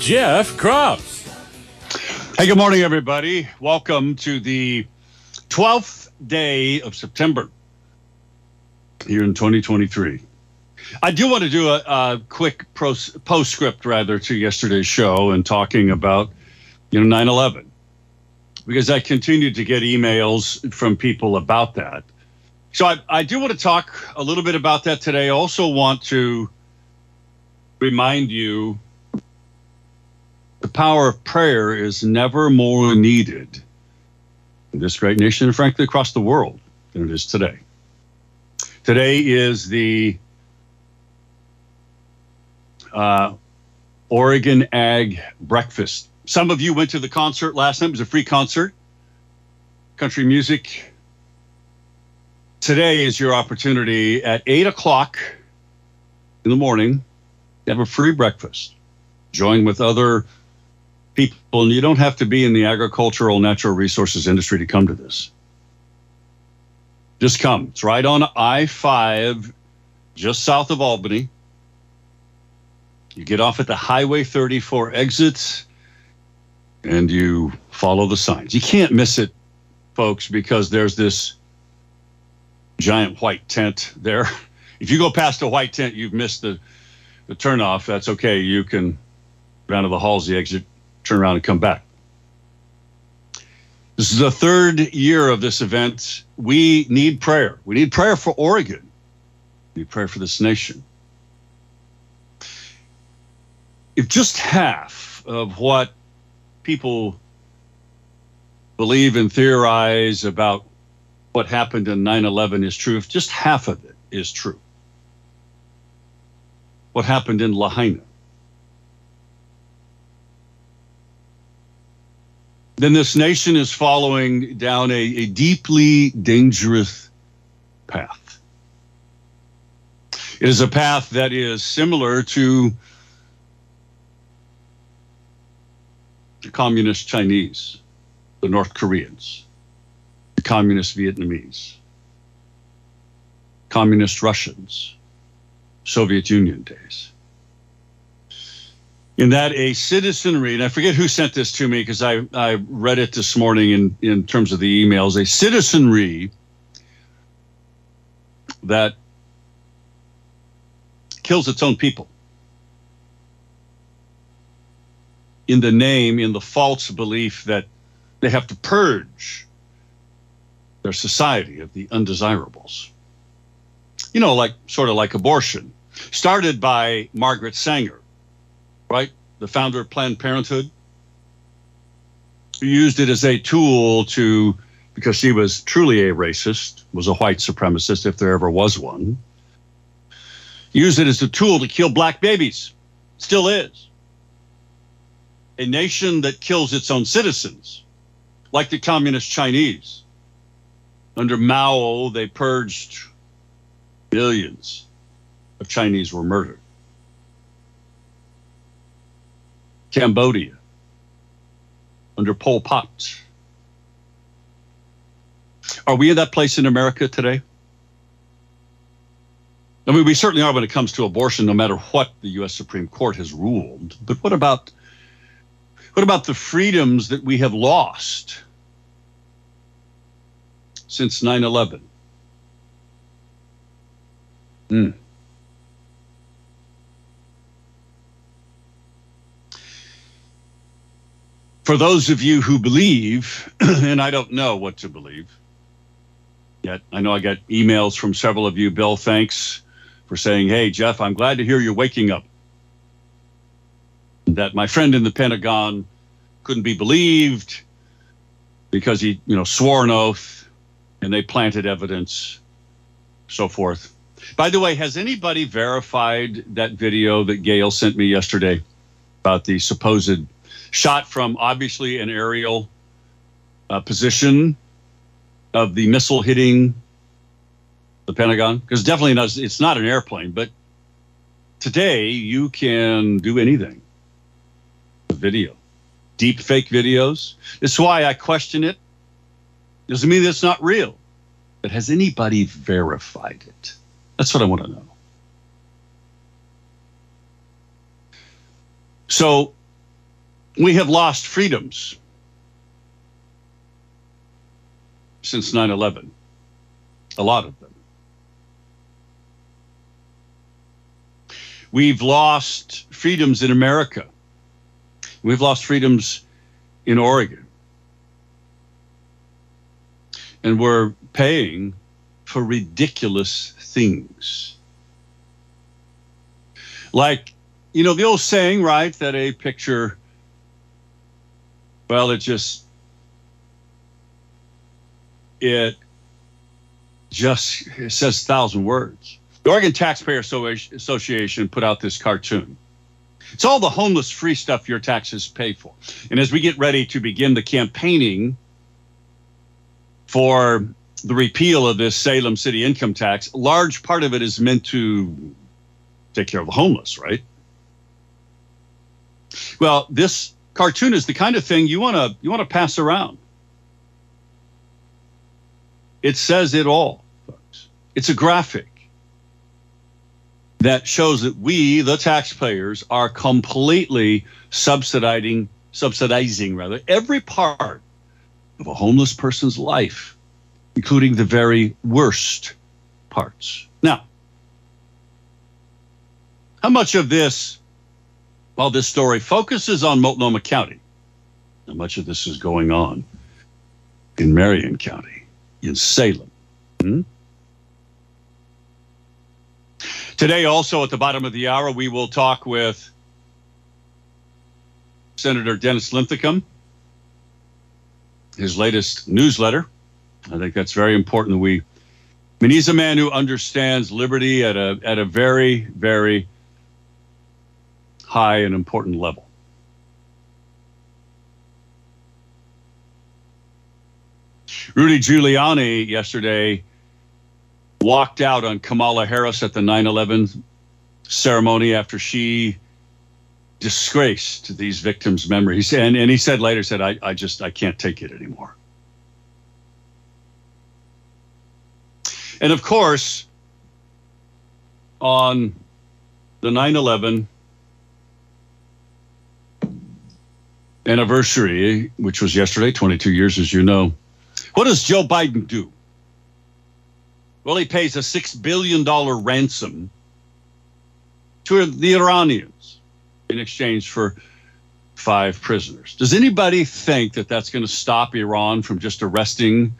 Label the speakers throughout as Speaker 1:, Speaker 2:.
Speaker 1: Jeff Kropf.
Speaker 2: Hey, good morning, everybody. Welcome to the 12th day of September here in 2023. I do want to do a, a quick pros, postscript, rather, to yesterday's show and talking about, you know, 9 11 because I continued to get emails from people about that. So I, I do want to talk a little bit about that today. I also want to remind you the power of prayer is never more needed in this great nation and frankly across the world than it is today. Today is the uh, Oregon Ag Breakfast some of you went to the concert last night. It was a free concert, country music. Today is your opportunity at 8 o'clock in the morning to have a free breakfast. Join with other people, and you don't have to be in the agricultural natural resources industry to come to this. Just come. It's right on I 5, just south of Albany. You get off at the Highway 34 exit and you follow the signs. You can't miss it, folks, because there's this giant white tent there. If you go past the white tent, you've missed the, the turnoff. That's okay. You can round to the Halsey exit, turn around and come back. This is the third year of this event. We need prayer. We need prayer for Oregon. We need prayer for this nation. If just half of what people believe and theorize about what happened in 9 11 is true, if just half of it is true, what happened in Lahaina, then this nation is following down a, a deeply dangerous path. It is a path that is similar to the communist Chinese, the North Koreans, the communist Vietnamese, communist Russians, Soviet Union days. In that a citizenry, and I forget who sent this to me because I, I read it this morning in, in terms of the emails, a citizenry that kills its own people. in the name, in the false belief that they have to purge their society of the undesirables. You know, like sort of like abortion, started by Margaret Sanger, right? The founder of Planned Parenthood, who used it as a tool to, because she was truly a racist, was a white supremacist, if there ever was one, used it as a tool to kill black babies. Still is a nation that kills its own citizens, like the communist Chinese. Under Mao, they purged billions of Chinese were murdered. Cambodia, under Pol Pot. Are we in that place in America today? I mean, we certainly are when it comes to abortion, no matter what the U.S. Supreme Court has ruled. But what about what about the freedoms that we have lost since 9 11? Mm. For those of you who believe, and I don't know what to believe yet, I know I got emails from several of you. Bill, thanks for saying, Hey, Jeff, I'm glad to hear you're waking up that my friend in the Pentagon couldn't be believed because he, you know, swore an oath and they planted evidence, so forth. By the way, has anybody verified that video that Gail sent me yesterday about the supposed shot from obviously an aerial uh, position of the missile hitting the Pentagon. Because definitely not, it's not an airplane, but today you can do anything. Video, deep fake videos. That's why I question it. Doesn't mean it's not real. But has anybody verified it? That's what I want to know. So we have lost freedoms since 9 11, a lot of them. We've lost freedoms in America. We've lost freedoms in Oregon. And we're paying for ridiculous things. Like, you know, the old saying, right, that a picture, well, it just, it just it says thousand words. The Oregon Taxpayer Association put out this cartoon. It's all the homeless free stuff your taxes pay for. And as we get ready to begin the campaigning for the repeal of this Salem City income tax, large part of it is meant to take care of the homeless, right? Well, this cartoon is the kind of thing you want to you want to pass around. It says it all, folks. It's a graphic that shows that we, the taxpayers, are completely subsidizing subsidizing rather every part of a homeless person's life, including the very worst parts. Now, how much of this, while this story focuses on Multnomah County, how much of this is going on in Marion County, in Salem? Hmm? Today, also at the bottom of the hour, we will talk with Senator Dennis Linthicum, his latest newsletter. I think that's very important we. I mean, he's a man who understands liberty at a at a very, very high and important level. Rudy Giuliani yesterday walked out on Kamala Harris at the 9 11 ceremony after she disgraced these victims' memories. And, and he said later, said, I, I just, I can't take it anymore. And of course, on the 9 11 anniversary, which was yesterday, 22 years, as you know, what does Joe Biden do? Well, he pays a $6 billion ransom to the Iranians in exchange for five prisoners. Does anybody think that that's going to stop Iran from just arresting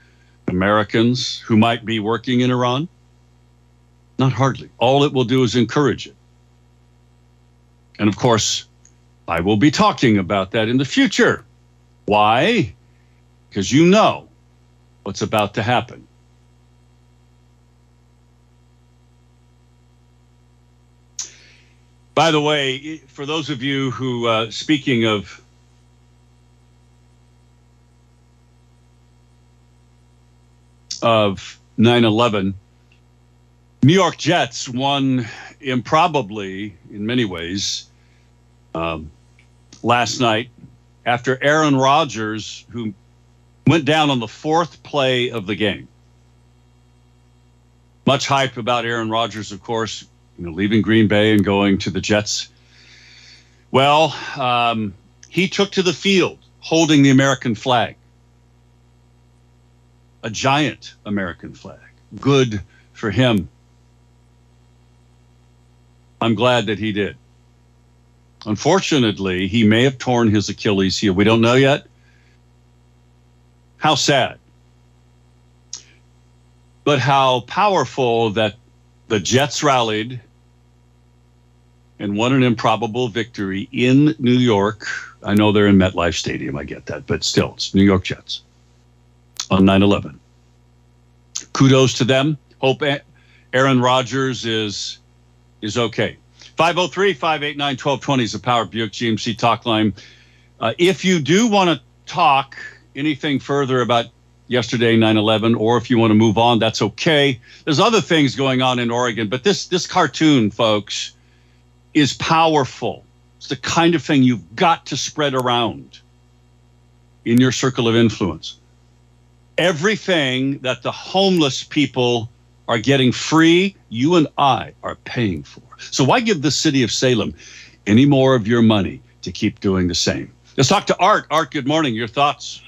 Speaker 2: Americans who might be working in Iran? Not hardly. All it will do is encourage it. And of course, I will be talking about that in the future. Why? Because you know what's about to happen. By the way, for those of you who, uh, speaking of of 9/11, New York Jets won improbably, in many ways, um, last night after Aaron Rodgers, who went down on the fourth play of the game. Much hype about Aaron Rodgers, of course, you know, leaving Green Bay and going to the Jets. Well, um, he took to the field holding the American flag, a giant American flag. Good for him. I'm glad that he did. Unfortunately, he may have torn his Achilles heel. We don't know yet. How sad. But how powerful that the Jets rallied and won an improbable victory in New York. I know they're in MetLife Stadium. I get that, but still, it's New York Jets on 9 11. Kudos to them. Hope Aaron Rodgers is is okay. 503 589 1220 is the Power Buick GMC talk line. Uh, if you do want to talk anything further about yesterday 9/11 or if you want to move on that's okay. There's other things going on in Oregon but this this cartoon folks is powerful. It's the kind of thing you've got to spread around in your circle of influence. Everything that the homeless people are getting free you and I are paying for so why give the city of Salem any more of your money to keep doing the same let's talk to Art Art good morning your thoughts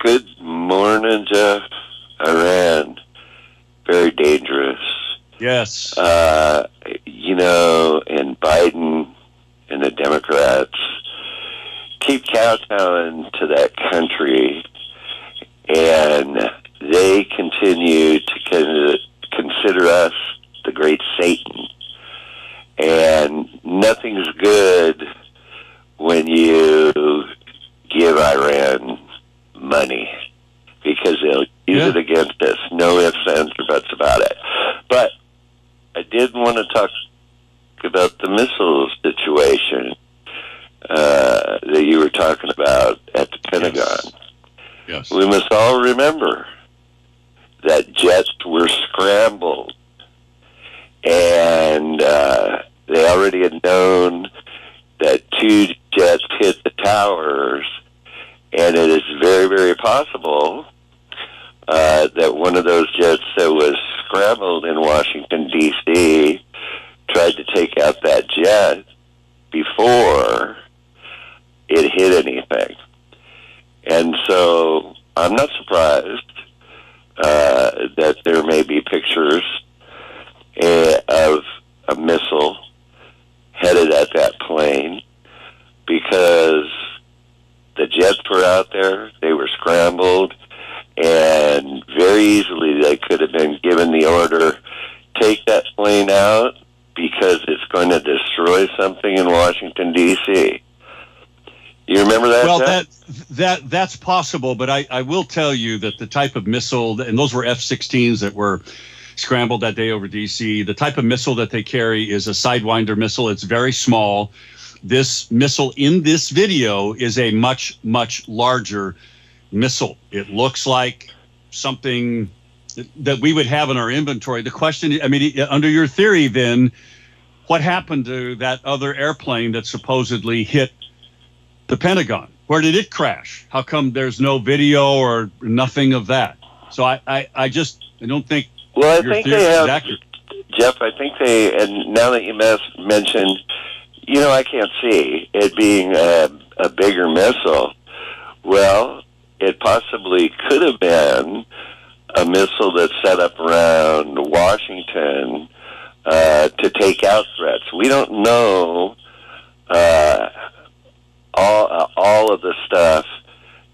Speaker 3: Good morning, Jeff. Iran, very dangerous.
Speaker 2: Yes.
Speaker 3: Uh, you know, and Biden and the Democrats keep kowtowing to that country, and they continue to consider us the great Satan. And nothing's good when you give Iran money because they'll use
Speaker 2: Yeah.
Speaker 3: it against us. No ifs, ands, or buts about it. But I did want to talk about the missile situation uh, that you were talking about at the Pentagon.
Speaker 2: Yes.
Speaker 3: We must all remember that jets were scrambled, and uh, they already had known that two jets hit the towers, and it is very, very possible uh, that one of those jets that was scrambled in Washington D.C. tried to take out that jet before it hit anything. And so I'm not surprised uh, that there may be pictures uh, of a missile headed at that plane because the jets were out there, they were scrambled, and very easily they could have been given the order take out because it's going to destroy something in Washington, D.C. You remember that?
Speaker 2: Well, that that that's possible, but I, I will tell you that the type of missile, and those were F-16s that were scrambled that day over DC. The type of missile that they carry is a Sidewinder missile. It's very small. This missile in this video is a much much larger missile. It looks like something that we would have in our inventory. The question, I mean, under your theory, then, what happened to that other airplane that supposedly hit the Pentagon? Where did it crash? How come there's no video or nothing of that? So I, I, I just I don't think
Speaker 3: well, I
Speaker 2: your
Speaker 3: think
Speaker 2: theory
Speaker 3: they
Speaker 2: is
Speaker 3: have
Speaker 2: accurate.
Speaker 3: Jeff, I think they, and now that you mentioned, you know, I can't see it being a, a bigger missile. Well, it possibly could have been a missile that's set up around Washington uh, to take out threats. We don't know uh, all uh, all of the stuff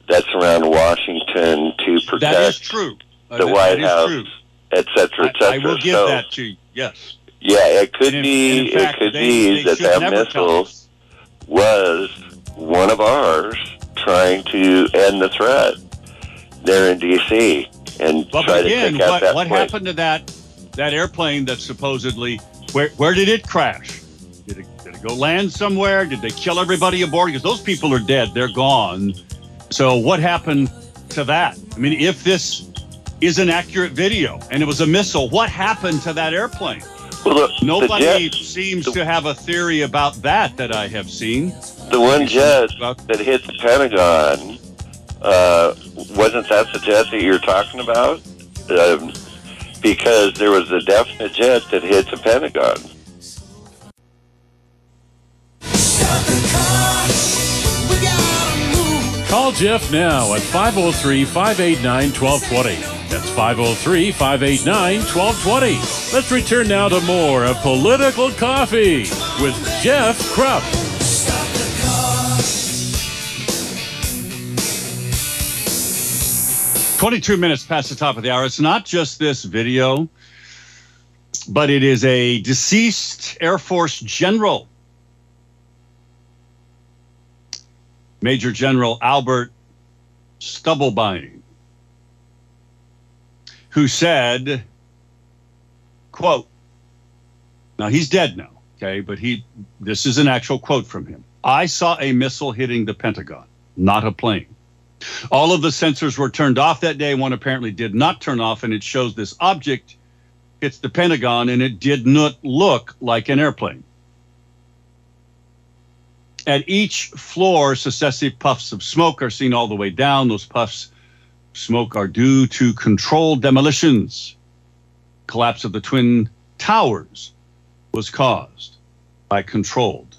Speaker 3: that's around Washington to protect
Speaker 2: That is true.
Speaker 3: The
Speaker 2: that-
Speaker 3: White
Speaker 2: that
Speaker 3: House, etc., etc.
Speaker 2: I, I will give
Speaker 3: so,
Speaker 2: that to you. Yes.
Speaker 3: yeah, it could
Speaker 2: in-
Speaker 3: be.
Speaker 2: in fact,
Speaker 3: it could
Speaker 2: they-
Speaker 3: be
Speaker 2: they
Speaker 3: that that missile was one of ours trying to end the threat there in D.C. and
Speaker 2: But
Speaker 3: try
Speaker 2: again,
Speaker 3: to take out
Speaker 2: what,
Speaker 3: that
Speaker 2: what
Speaker 3: plane.
Speaker 2: happened to that that airplane that supposedly where where did it crash? Did it, did it go land somewhere? Did they kill everybody aboard? Because those people are dead. They're gone. So what happened to that? I mean, if this is an accurate video and it was a missile, what happened to that airplane?
Speaker 3: Well, the, the
Speaker 2: Nobody
Speaker 3: jet,
Speaker 2: seems
Speaker 3: the-
Speaker 2: to have a theory about that that I have seen.
Speaker 3: the one jet that hit the Pentagon, uh, wasn't that the jet that you're talking about? Um, because there was a definite jet that hit the Pentagon.
Speaker 1: Call Jeff now at 503 589 1220. That's 503 589 1220. Let's return now to more of Political Coffee with Jeff Kropf.
Speaker 2: Twenty-two minutes past the top of the hour. It's not just this video, but it is a deceased Air Force general, Major General Albert Stubblebine, who said, "quote." Now he's dead now, okay, but he. This is an actual quote from him. I saw a missile hitting the Pentagon. not a plane. All of the sensors were turned off that day. One apparently did not turn off, and it shows this object hits the Pentagon, and it did not look like an airplane. At each floor, successive puffs of smoke are seen all the way down. Those puffs smoke are due to controlled demolitions. Collapse of the Twin Towers was caused by controlled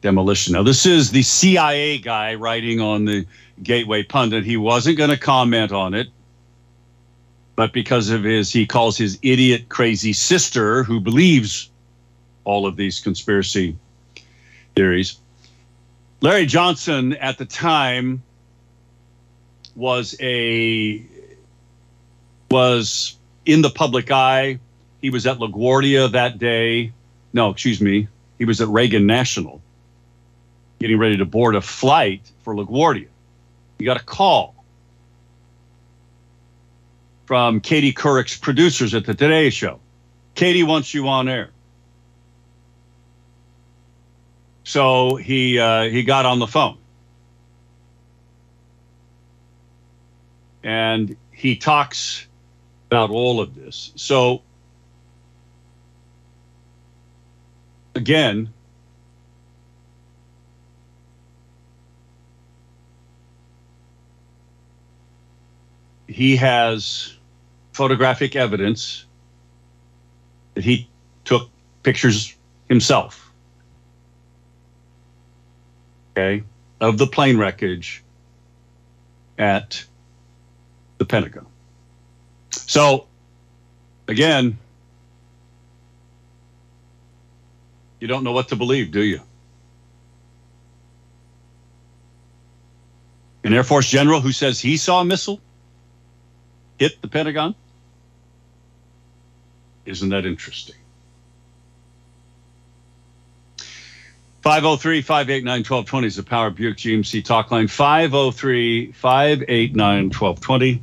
Speaker 2: demolition. Now, this is the CIA guy writing on the Gateway Pundit. He wasn't going to comment on it, but because of his, he calls his idiot, crazy sister, who believes all of these conspiracy theories. Larry Johnson at the time was a was in the public eye. He was at LaGuardia that day. No, excuse me. He was at Reagan National getting ready to board a flight for LaGuardia. He got a call from Katie Couric's producers at the Today Show. Katie wants you on air. So he uh, he got on the phone and he talks about all of this. So again, he has photographic evidence that he took pictures himself okay, of the plane wreckage at the Pentagon. So, again, you don't know what to believe, do you? An Air Force general who says he saw a missile hit the Pentagon? Isn't that interesting? 503 589 1220 is the Power Buick GMC talk line. 503 589 1220.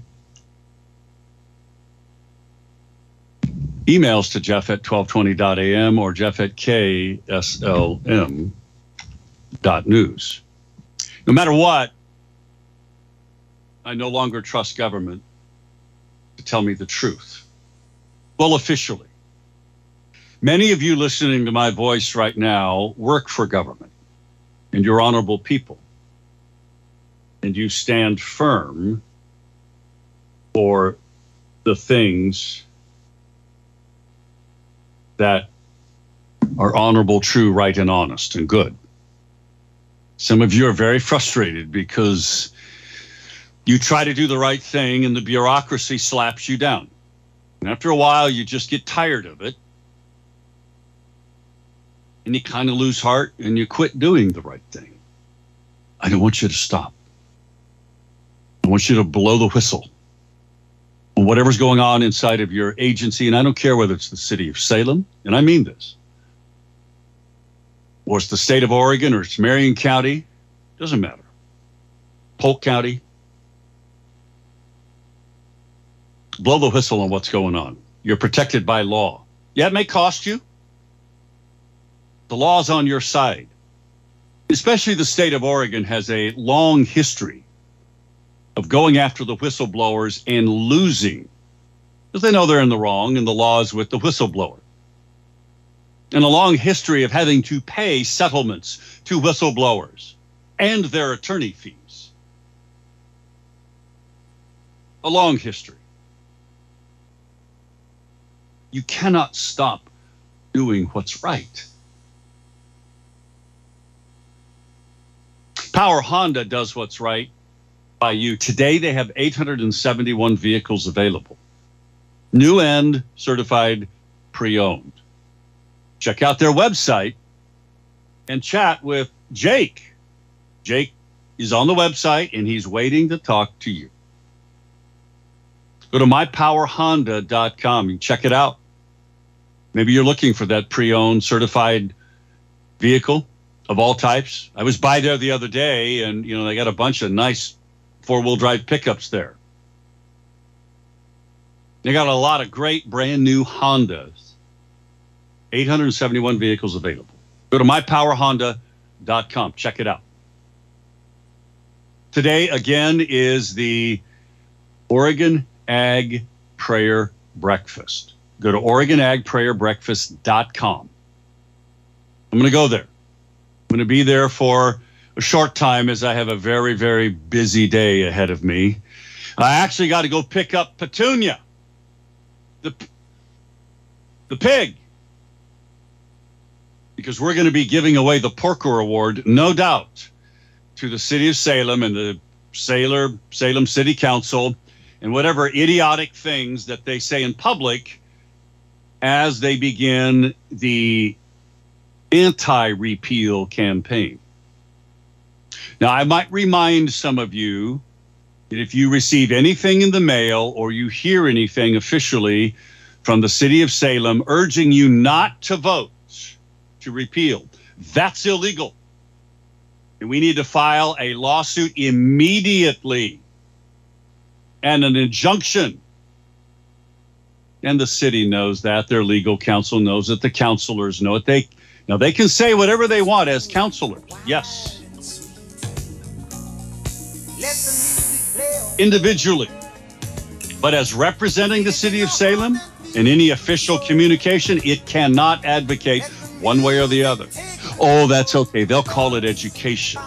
Speaker 2: Emails to Jeff at 1220.am or Jeff at KSLM.news. No matter what, I no longer trust government to tell me the truth. Well, officially. Many of you listening to my voice right now work for government and you're honorable people. And you stand firm for the things that are honorable, true, right, and honest and good. Some of you are very frustrated because you try to do the right thing and the bureaucracy slaps you down. And after a while, you just get tired of it and you kind of lose heart and you quit doing the right thing. I don't want you to stop. I want you to blow the whistle whatever's going on inside of your agency. And I don't care whether it's the city of Salem, and I mean this, or it's the state of Oregon, or it's Marion County, doesn't matter. Polk County. Blow the whistle on what's going on. You're protected by law. Yeah, it may cost you. The law's on your side. Especially the state of Oregon has a long history of going after the whistleblowers and losing because they know they're in the wrong and the laws with the whistleblower. And a long history of having to pay settlements to whistleblowers and their attorney fees. A long history. You cannot stop doing what's right. Power Honda does what's right by you. Today, they have 871 vehicles available, new and certified pre owned. Check out their website and chat with Jake. Jake is on the website and he's waiting to talk to you. Go to mypowerhonda.com and check it out. Maybe you're looking for that pre owned certified vehicle of all types. I was by there the other day, and you know they got a bunch of nice four wheel drive pickups there. They got a lot of great brand new Hondas. 871 vehicles available. Go to mypowerhonda.com. Check it out. Today, again, is the Oregon Ag Prayer Breakfast. Go to OregonAgPrayerBreakfast.com. I'm going to go there. I'm going to be there for a short time as I have a very, very busy day ahead of me. I actually got to go pick up Petunia, the, the pig, because we're going to be giving away the Porker Award, no doubt, to the city of Salem and the Salem, Salem City Council and whatever idiotic things that they say in public as they begin the anti repeal campaign. Now, I might remind some of you that if you receive anything in the mail or you hear anything officially from the city of Salem urging you not to vote to repeal, that's illegal. And we need to file a lawsuit immediately and an injunction. And the city knows that. Their legal counsel knows that. The counselors know it. They now they can say whatever they want as counselors. Yes. Individually. But as representing the city of Salem in any official communication, it cannot advocate one way or the other. Oh, that's okay. They'll call it education.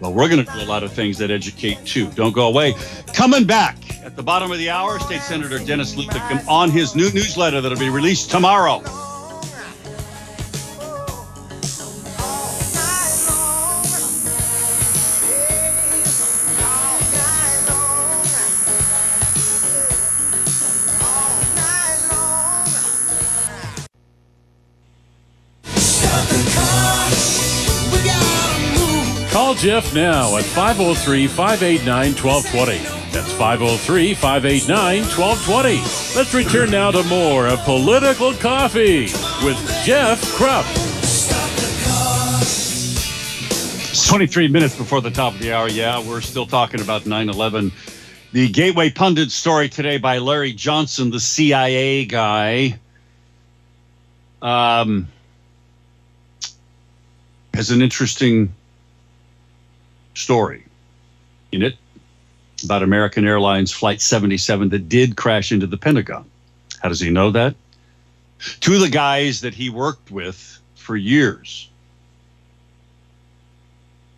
Speaker 2: Well, we're going to do a lot of things that educate too. Don't go away. Coming back at the bottom of the hour, State Senator Dennis Linthicum on his new newsletter that'll be released tomorrow.
Speaker 1: Jeff now at 503 589 1220. That's 503 589 1220. Let's return now to more of Political Coffee with Jeff Kropf.
Speaker 2: It's 23 minutes before the top of the hour. Yeah, we're still talking about 9 11. The Gateway Pundit story today by Larry Johnson, the CIA guy, um, has an interesting story in it about American Airlines Flight 77 that did crash into the Pentagon. How does he know that? Two of the guys that he worked with for years,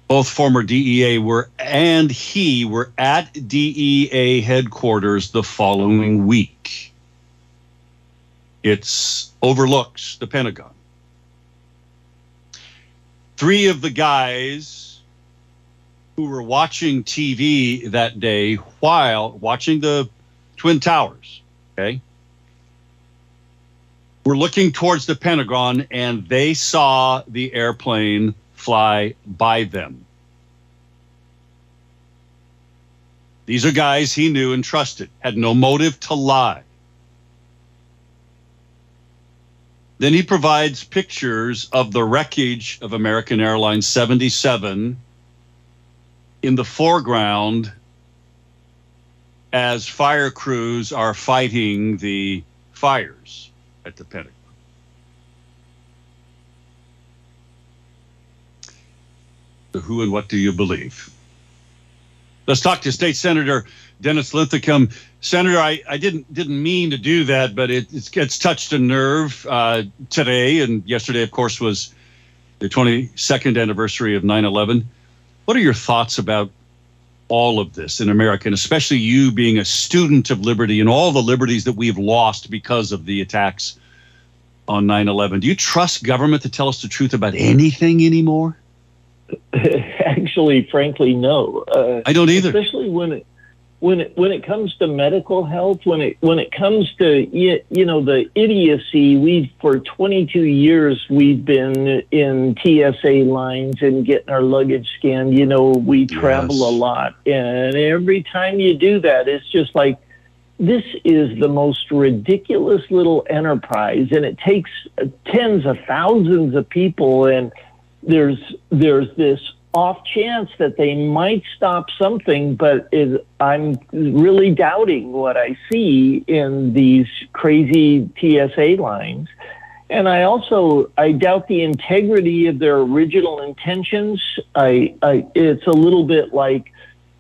Speaker 2: both former DEA were and he were at DEA headquarters the following week. It's overlooks the Pentagon. Three of the guys who were watching TV that day while watching the Twin Towers, okay, were looking towards the Pentagon and they saw the airplane fly by them. These are guys he knew and trusted, had no motive to lie. Then he provides pictures of the wreckage of American Airlines 77 in the foreground as fire crews are fighting the fires at the Pentagon. Who and what do you believe? Let's talk to State Senator Dennis Linthicum. Senator, I, I didn't didn't mean to do that, but it, it's, it's touched a nerve uh, today, and yesterday, of course, was the 22nd anniversary of 9 11. What are your thoughts about all of this in America, and especially you being a student of liberty and all the liberties that we've lost because of the attacks on 9 11? Do you trust government to tell us the truth about anything anymore?
Speaker 4: Actually, frankly, no.
Speaker 2: Uh, I don't either.
Speaker 4: Especially when it when it when it comes to medical health, when it when it comes to you, you know the idiocy, we for 22 years we've been in TSA lines and getting our luggage scanned. You know, we travel yes. a lot, and every time you do that, it's just like this is the most ridiculous little enterprise, and it takes tens of thousands of people, and there's there's this off chance that they might stop something, but I'm really doubting what I see in these crazy TSA lines. And I also I doubt the integrity of their original intentions. I, I it's a little bit like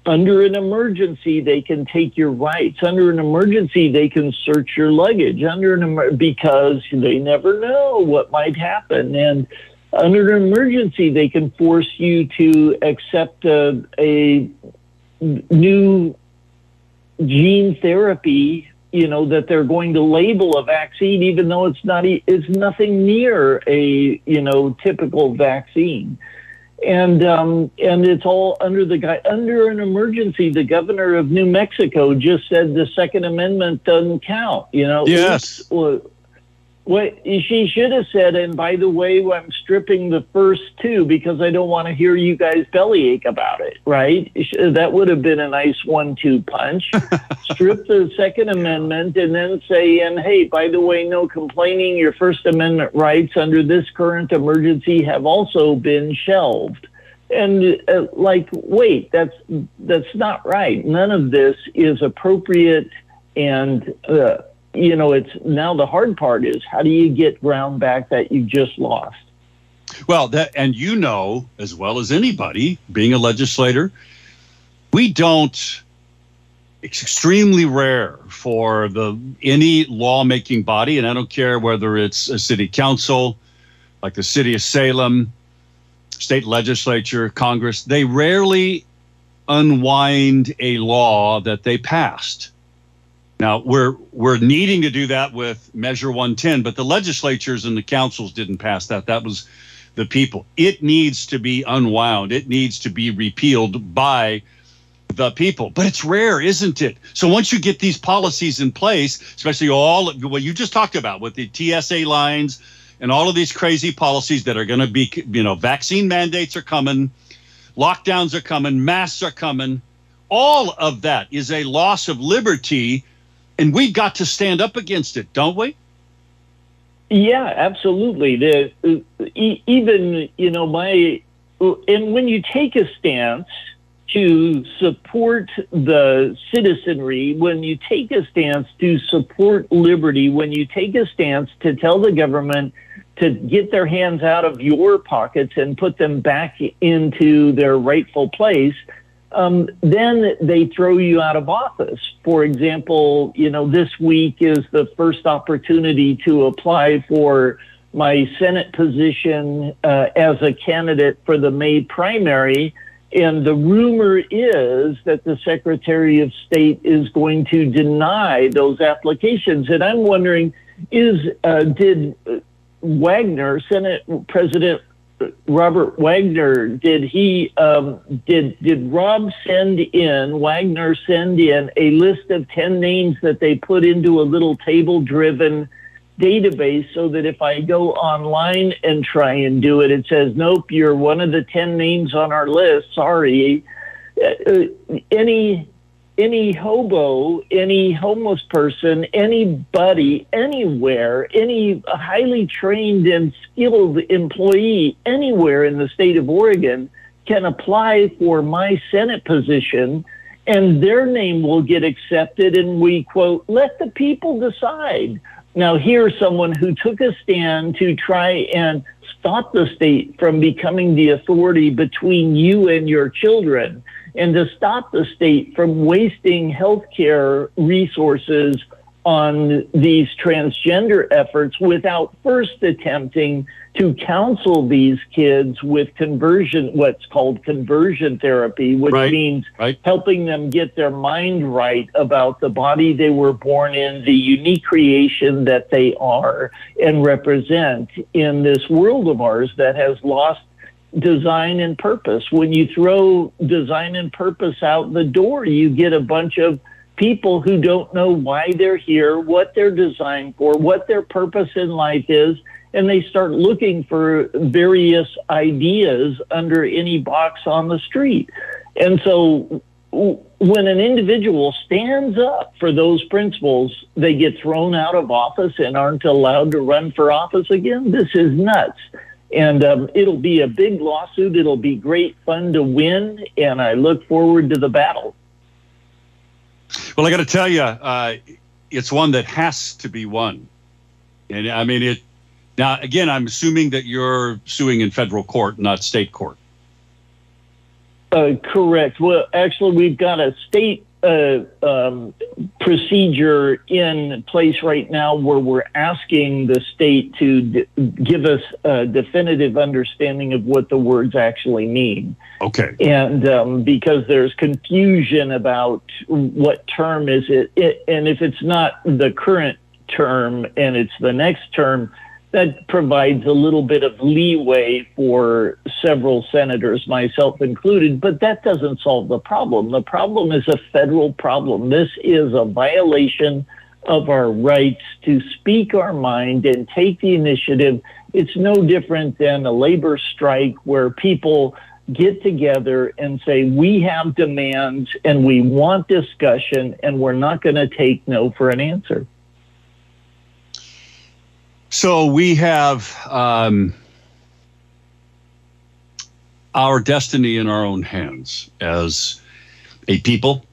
Speaker 4: under an emergency, they can take your rights. Under an emergency, they can search your luggage. Under an because they never know what might happen, and under an emergency, they can force you to accept a, a new gene therapy. You know that they're going to label a vaccine, even though it's not. It's nothing near a you know typical vaccine and um, and it's all under the guy under an emergency. The governor of New Mexico just said the Second Amendment doesn't count. You know,
Speaker 2: yes.
Speaker 4: Well, what she should have said, and by the way, I'm stripping the first two because I don't want to hear you guys bellyache about it, right? That would have been a nice one two punch. Strip the Second Amendment and then say, and hey, by the way, no complaining, your First Amendment rights under this current emergency have also been shelved. And uh, like, wait, that's that's not right. None of this is appropriate and uh, you know, it's now the hard part is how do you get ground back that you just lost?
Speaker 2: Well, that and you know as well as anybody, being a legislator, we don't. It's extremely rare for the any lawmaking body, and I don't care whether it's a city council, like the city of Salem, state legislature, Congress. They rarely unwind a law that they passed. Now we're we're needing to do that with Measure 110, but the legislatures and the councils didn't pass that. That was the people. It needs to be unwound. It needs to be repealed by the people. But it's rare, isn't it? So once you get these policies in place, especially all what you just talked about with the TSA lines and all of these crazy policies that are going to be, you know, vaccine mandates are coming, lockdowns are coming, masks are coming. All of that is a loss of liberty and we've got to stand up against it, don't we?
Speaker 4: Yeah, absolutely. The even you know my and when you take a stance to support the citizenry, when you take a stance to support liberty, when you take a stance to tell the government to get their hands out of your pockets and put them back into their rightful place, um, then they throw you out of office. For example, you know, this week is the first opportunity to apply for my Senate position uh, as a candidate for the May primary. And the rumor is that the Secretary of State is going to deny those applications. And I'm wondering, is uh, did Wagner, Senate President Robert Wagner, did he um, did did Rob send in Wagner send in a list of ten names that they put into a little table driven database so that if I go online and try and do it, it says nope, you're one of the ten names on our list. Sorry. Uh, uh any any hobo, any homeless person, anybody, anywhere, any highly trained and skilled employee anywhere in the state of Oregon can apply for my Senate position and their name will get accepted. And we quote, let the people decide. Now, here's someone who took a stand to try and stop the state from becoming the authority between you and your children and to stop the state from wasting healthcare resources on these transgender efforts without first attempting to counsel these kids with conversion, what's called conversion therapy, which right, means right. helping them get their mind right about the body they were born in, the unique creation that they are and represent in this world of ours that has lost design and purpose. When you throw design and purpose out the door, you get a bunch of people who don't know why they're here, what they're designed for, what their purpose in life is, and they start looking for various ideas under any box on the street. And so when an individual stands up for those principles, they get thrown out of office and aren't allowed to run for office again. This is nuts. And um, it'll be a big lawsuit. It'll be great fun to win, and I look forward to the battle.
Speaker 2: Well, I got to tell you, uh, it's one that has to be won. And I mean, it. Now, again, I'm assuming that you're suing in federal court, not state court.
Speaker 4: Uh, correct. Well, actually, we've got a state uh, um, procedure in place right now where we're asking the state to d- give us a definitive understanding of what the words actually mean.
Speaker 2: Okay.
Speaker 4: And um, because there's confusion about what term is it, it, and if it's not the current term and it's the next term, that provides a little bit of leeway for several senators, myself included, but that doesn't solve the problem. The problem is a federal problem. This is a violation of our rights to speak our mind and take the initiative. It's no different than a labor strike where people get together and say, we have demands and we want discussion and we're not going to take no for an answer.
Speaker 2: So we have um, our destiny in our own hands as a people.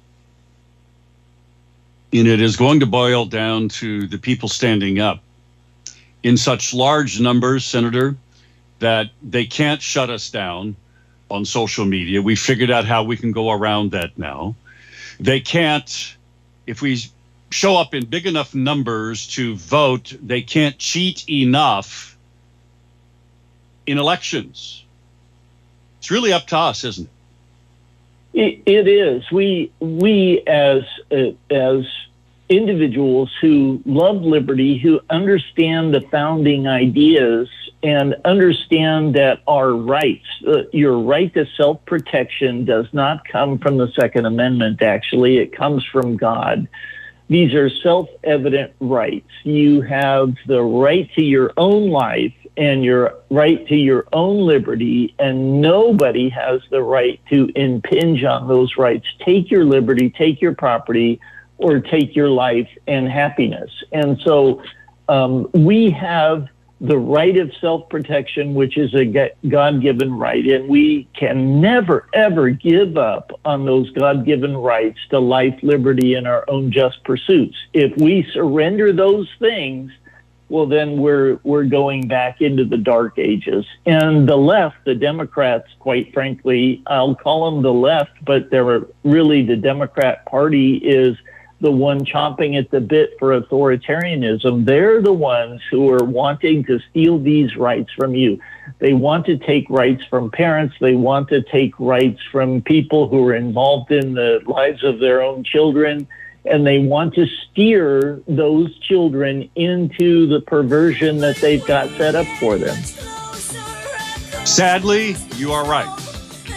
Speaker 2: And it is going to boil down to the people standing up in such large numbers, Senator, that they can't shut us down on social media. We figured out how we can go around that now. They can't, if we show up in big enough numbers to vote, they can't cheat enough in elections. It's really up to us, isn't
Speaker 4: it? It is. We we as uh, as individuals who love liberty, who understand the founding ideas, and understand that our rights, uh, your right to self protection, does not come from the Second Amendment. Actually, it comes from God. These are self evident rights. You have the right to your own life and your right to your own liberty, and nobody has the right to impinge on those rights. Take your liberty, take your property, or take your life and happiness. And so um, we have the right of self protection, which is a God given right. And we can never, ever give up on those God given rights to life, liberty, and our own just pursuits. If we surrender those things, well, then we're, we're going back into the dark ages. And the left, the Democrats, quite frankly, I'll call them the left, but they're really the Democrat Party is the one chomping at the bit for authoritarianism. They're the ones who are wanting to steal these rights from you. They want to take rights from parents. They want to take rights from people who are involved in the lives of their own children. And they want to steer those children into the perversion that they've got set up for them.
Speaker 2: Sadly, you are right.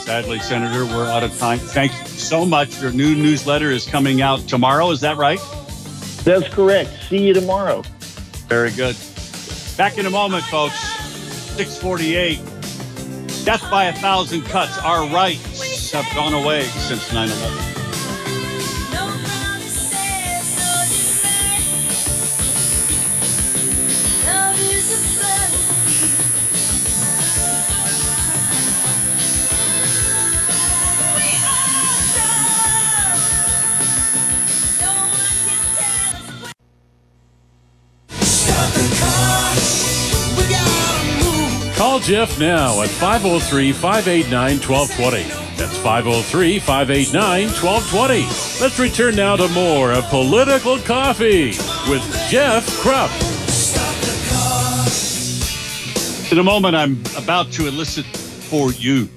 Speaker 2: Sadly, Senator, we're out of time. Thank you so much. Your new newsletter is coming out tomorrow. Is that right?
Speaker 4: That's correct. See you tomorrow.
Speaker 2: Very good. Back in a moment, folks. 648. Death by a thousand cuts. Our rights have gone away since 9 11.
Speaker 1: Call Jeff now at 503 589 1220. That's 503 589 1220. Let's return now to more of Political Coffee with Jeff Kropf.
Speaker 2: In a moment, I'm about to elicit for you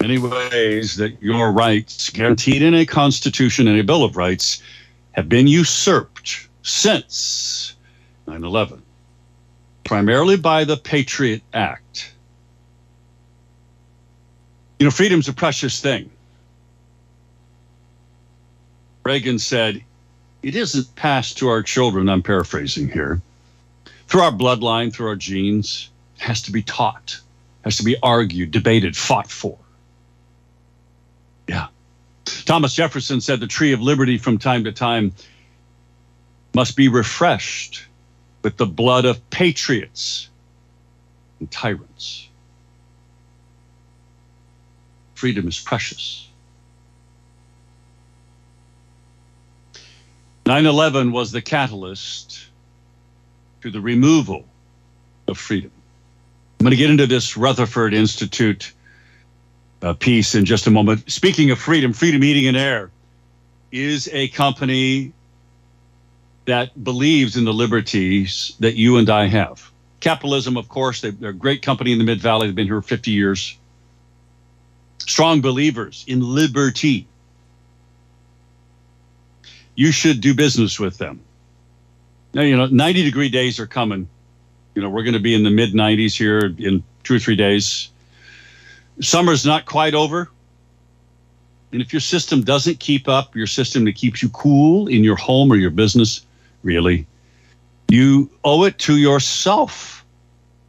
Speaker 2: many ways that your rights, guaranteed in a Constitution and a Bill of Rights, have been usurped since 9 11 primarily by the Patriot Act. You know, freedom's a precious thing. Reagan said, It isn't passed to our children, I'm paraphrasing here, through our bloodline, through our genes. It has to be taught, has to be argued, debated, fought for. Yeah. Thomas Jefferson said the tree of liberty from time to time must be refreshed with the blood of patriots and tyrants. Freedom is precious. 9 11 was the catalyst to the removal of freedom. I'm going to get into this Rutherford Institute uh, piece in just a moment. Speaking of freedom, Freedom Heating and Air is a company that believes in the liberties that you and I have. Capitalism, of course, they, are a great company in the Mid Valley. They've been here 50 years. Strong believers in liberty. You should do business with them. Now, you know, 90 degree days are coming. You know, we're going to be in the mid 90s here in two or three days. Summer's not quite over. And if your system doesn't keep up, your system that keeps you cool in your home or your business, really, you owe it to yourself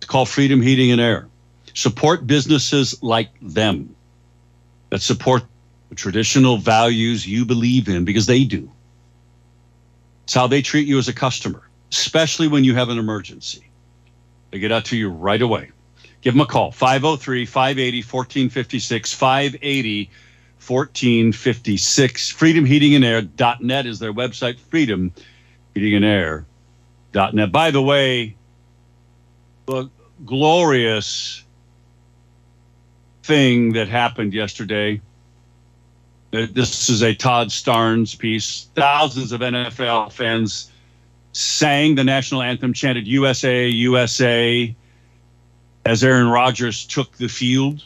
Speaker 2: to call Freedom Heating and Air. Support businesses like them that support the traditional values you believe in because they do. It's how they treat you as a customer, especially when you have an emergency. They get out to you right away. Give them a call 503 580 1456 580 1456. FreedomHeatingandAir.net is their website. FreedomHeatingandAir.net. By the way, the glorious thing that happened yesterday. Uh, this is a Todd Starnes piece. Thousands of NFL fans sang the national anthem, chanted USA, USA as Aaron Rodgers took the field,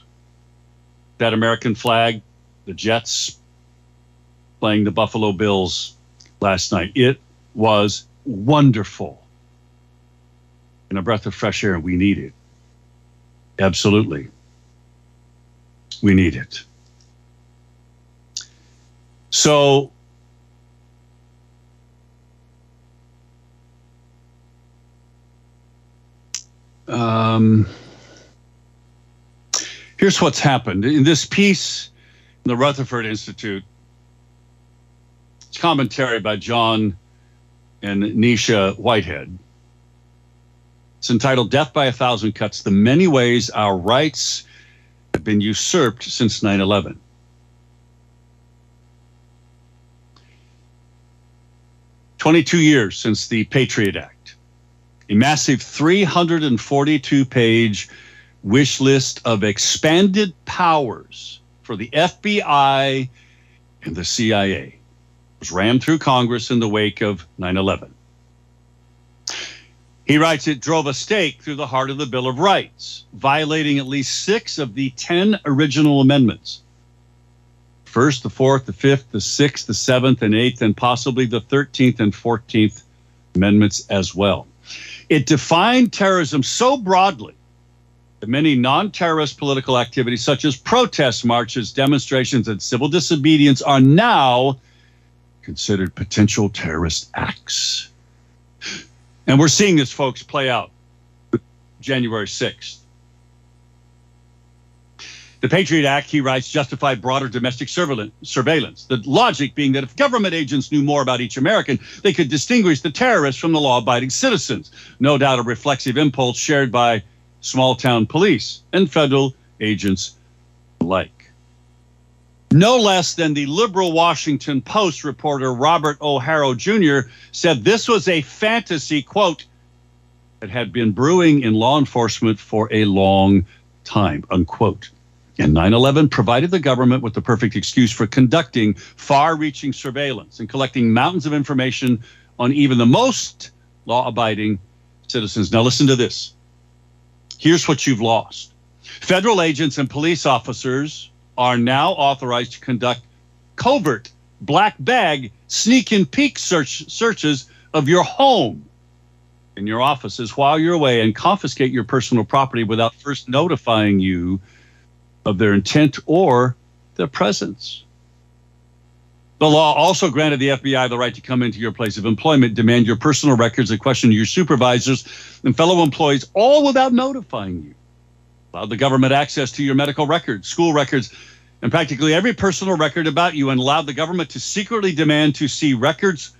Speaker 2: that American flag, the Jets playing the Buffalo Bills last night. It was wonderful. And a breath of fresh air, we need it. Absolutely. We need it. So, um, here's what's happened in this piece in the Rutherford Institute. It's commentary by John and Nisha Whitehead. It's entitled Death by a Thousand Cuts The Many Ways Our Rights Have Been Usurped Since 9 11. Twenty-two years since the Patriot Act, a massive 342 page wish list of expanded powers for the FBI and the CIA was rammed through Congress in the wake of 9 11. He writes it drove a stake through the heart of the Bill of Rights, violating at least six of the 10 original amendments. First, the fourth, the fifth, the sixth, the seventh, and eighth, and possibly the 13th and 14th amendments as well. It defined terrorism so broadly that many non terrorist political activities, such as protest marches, demonstrations, and civil disobedience, are now considered potential terrorist acts. And we're seeing this, folks, play out January 6th. The Patriot Act, he writes, justified broader domestic surveillance. The logic being that if government agents knew more about each American, they could distinguish the terrorists from the law abiding citizens. No doubt a reflexive impulse shared by small town police, and federal agents alike. No less than the liberal Washington Post reporter Robert O'Harrow Jr. said this was a fantasy, quote, that had been brewing in law enforcement for a long time, unquote. And 9 11 provided the government with the perfect excuse for conducting far reaching surveillance and collecting mountains of information on even the most law abiding citizens. Now, listen to this Here's what you've lost federal agents and police officers are now authorized to conduct covert black bag sneak and peek search searches of your home in your offices while you're away and confiscate your personal property without first notifying you of their intent or their presence. The law also granted the FBI the right to come into your place of employment, demand your personal records, and question your supervisors and fellow employees, all without notifying you. Allowed the government access to your medical records, school records, and practically every personal record about you, and allowed the government to secretly demand to see records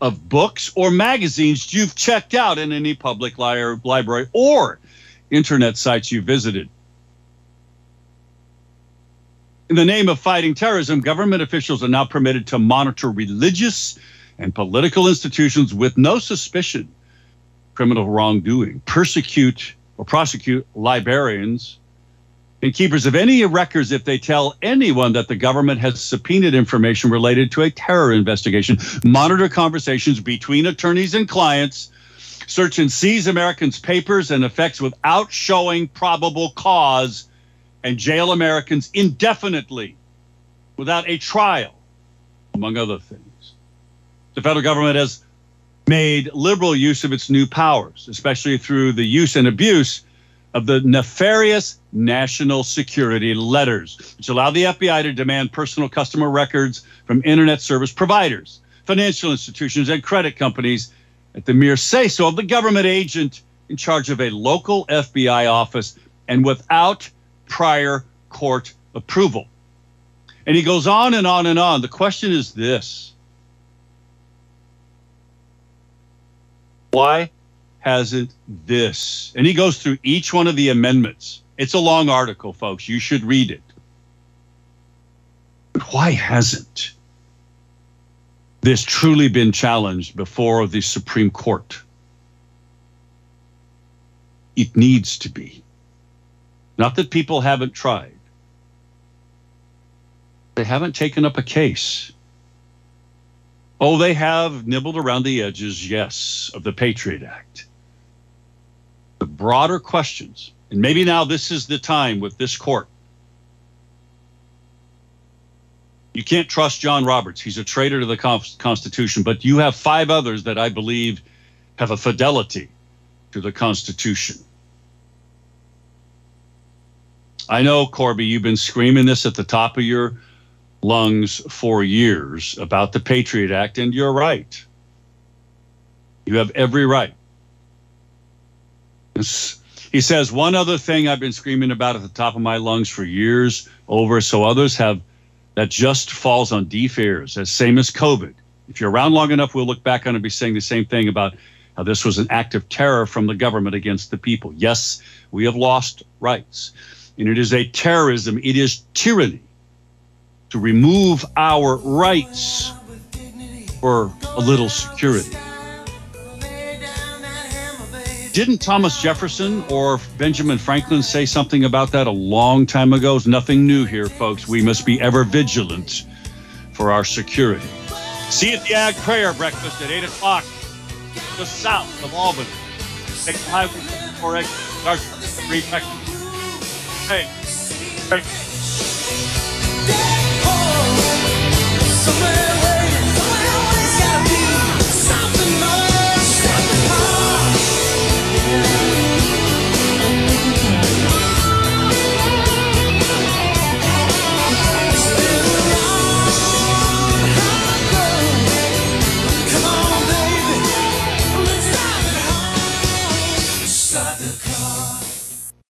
Speaker 2: of books or magazines you've checked out in any public li- library or internet sites you visited. In the name of fighting terrorism, government officials are now permitted to monitor religious and political institutions with no suspicion criminal wrongdoing, persecute or prosecute librarians. And keepers of any records if they tell anyone that the government has subpoenaed information related to a terror investigation, monitor conversations between attorneys and clients, search and seize Americans' papers and effects without showing probable cause, and jail Americans indefinitely without a trial, among other things. The federal government has made liberal use of its new powers, especially through the use and abuse of the nefarious national security letters, which allow the FBI to demand personal customer records from internet service providers, financial institutions, and credit companies at the mere say so of the government agent in charge of a local FBI office and without prior court approval. And he goes on and on and on. The question is this Why hasn't this? And he goes through each one of the amendments. It's a long article, folks. You should read it. But why hasn't this truly been challenged before the Supreme Court? It needs to be. Not that people haven't tried, they haven't taken up a case. Oh, they have nibbled around the edges, yes, of the Patriot Act. The broader questions, and maybe now this is the time with this court. You can't trust John Roberts. He's a traitor to the Constitution, but you have five others that I believe have a fidelity to the Constitution. I know, Corby, you've been screaming this at the top of your lungs for years about the Patriot Act, and you're right. You have every right. He says, one other thing I've been screaming about at the top of my lungs for years over, so others have, that just falls on deaf ears, as same as COVID. If you're around long enough, we'll look back on and be saying the same thing about how this was an act of terror from the government against the people. Yes, we have lost rights. And it is a terrorism, it is tyranny to remove our rights for a little security. Didn't Thomas Jefferson or Benjamin Franklin say something about that a long time ago? It's nothing new here, folks. We must be ever vigilant for our security. See you at the Ag Prayer Breakfast at 8 o'clock, just south of Albany. Take the highway 4 exit, start free breakfast. Hey, hey.
Speaker 5: The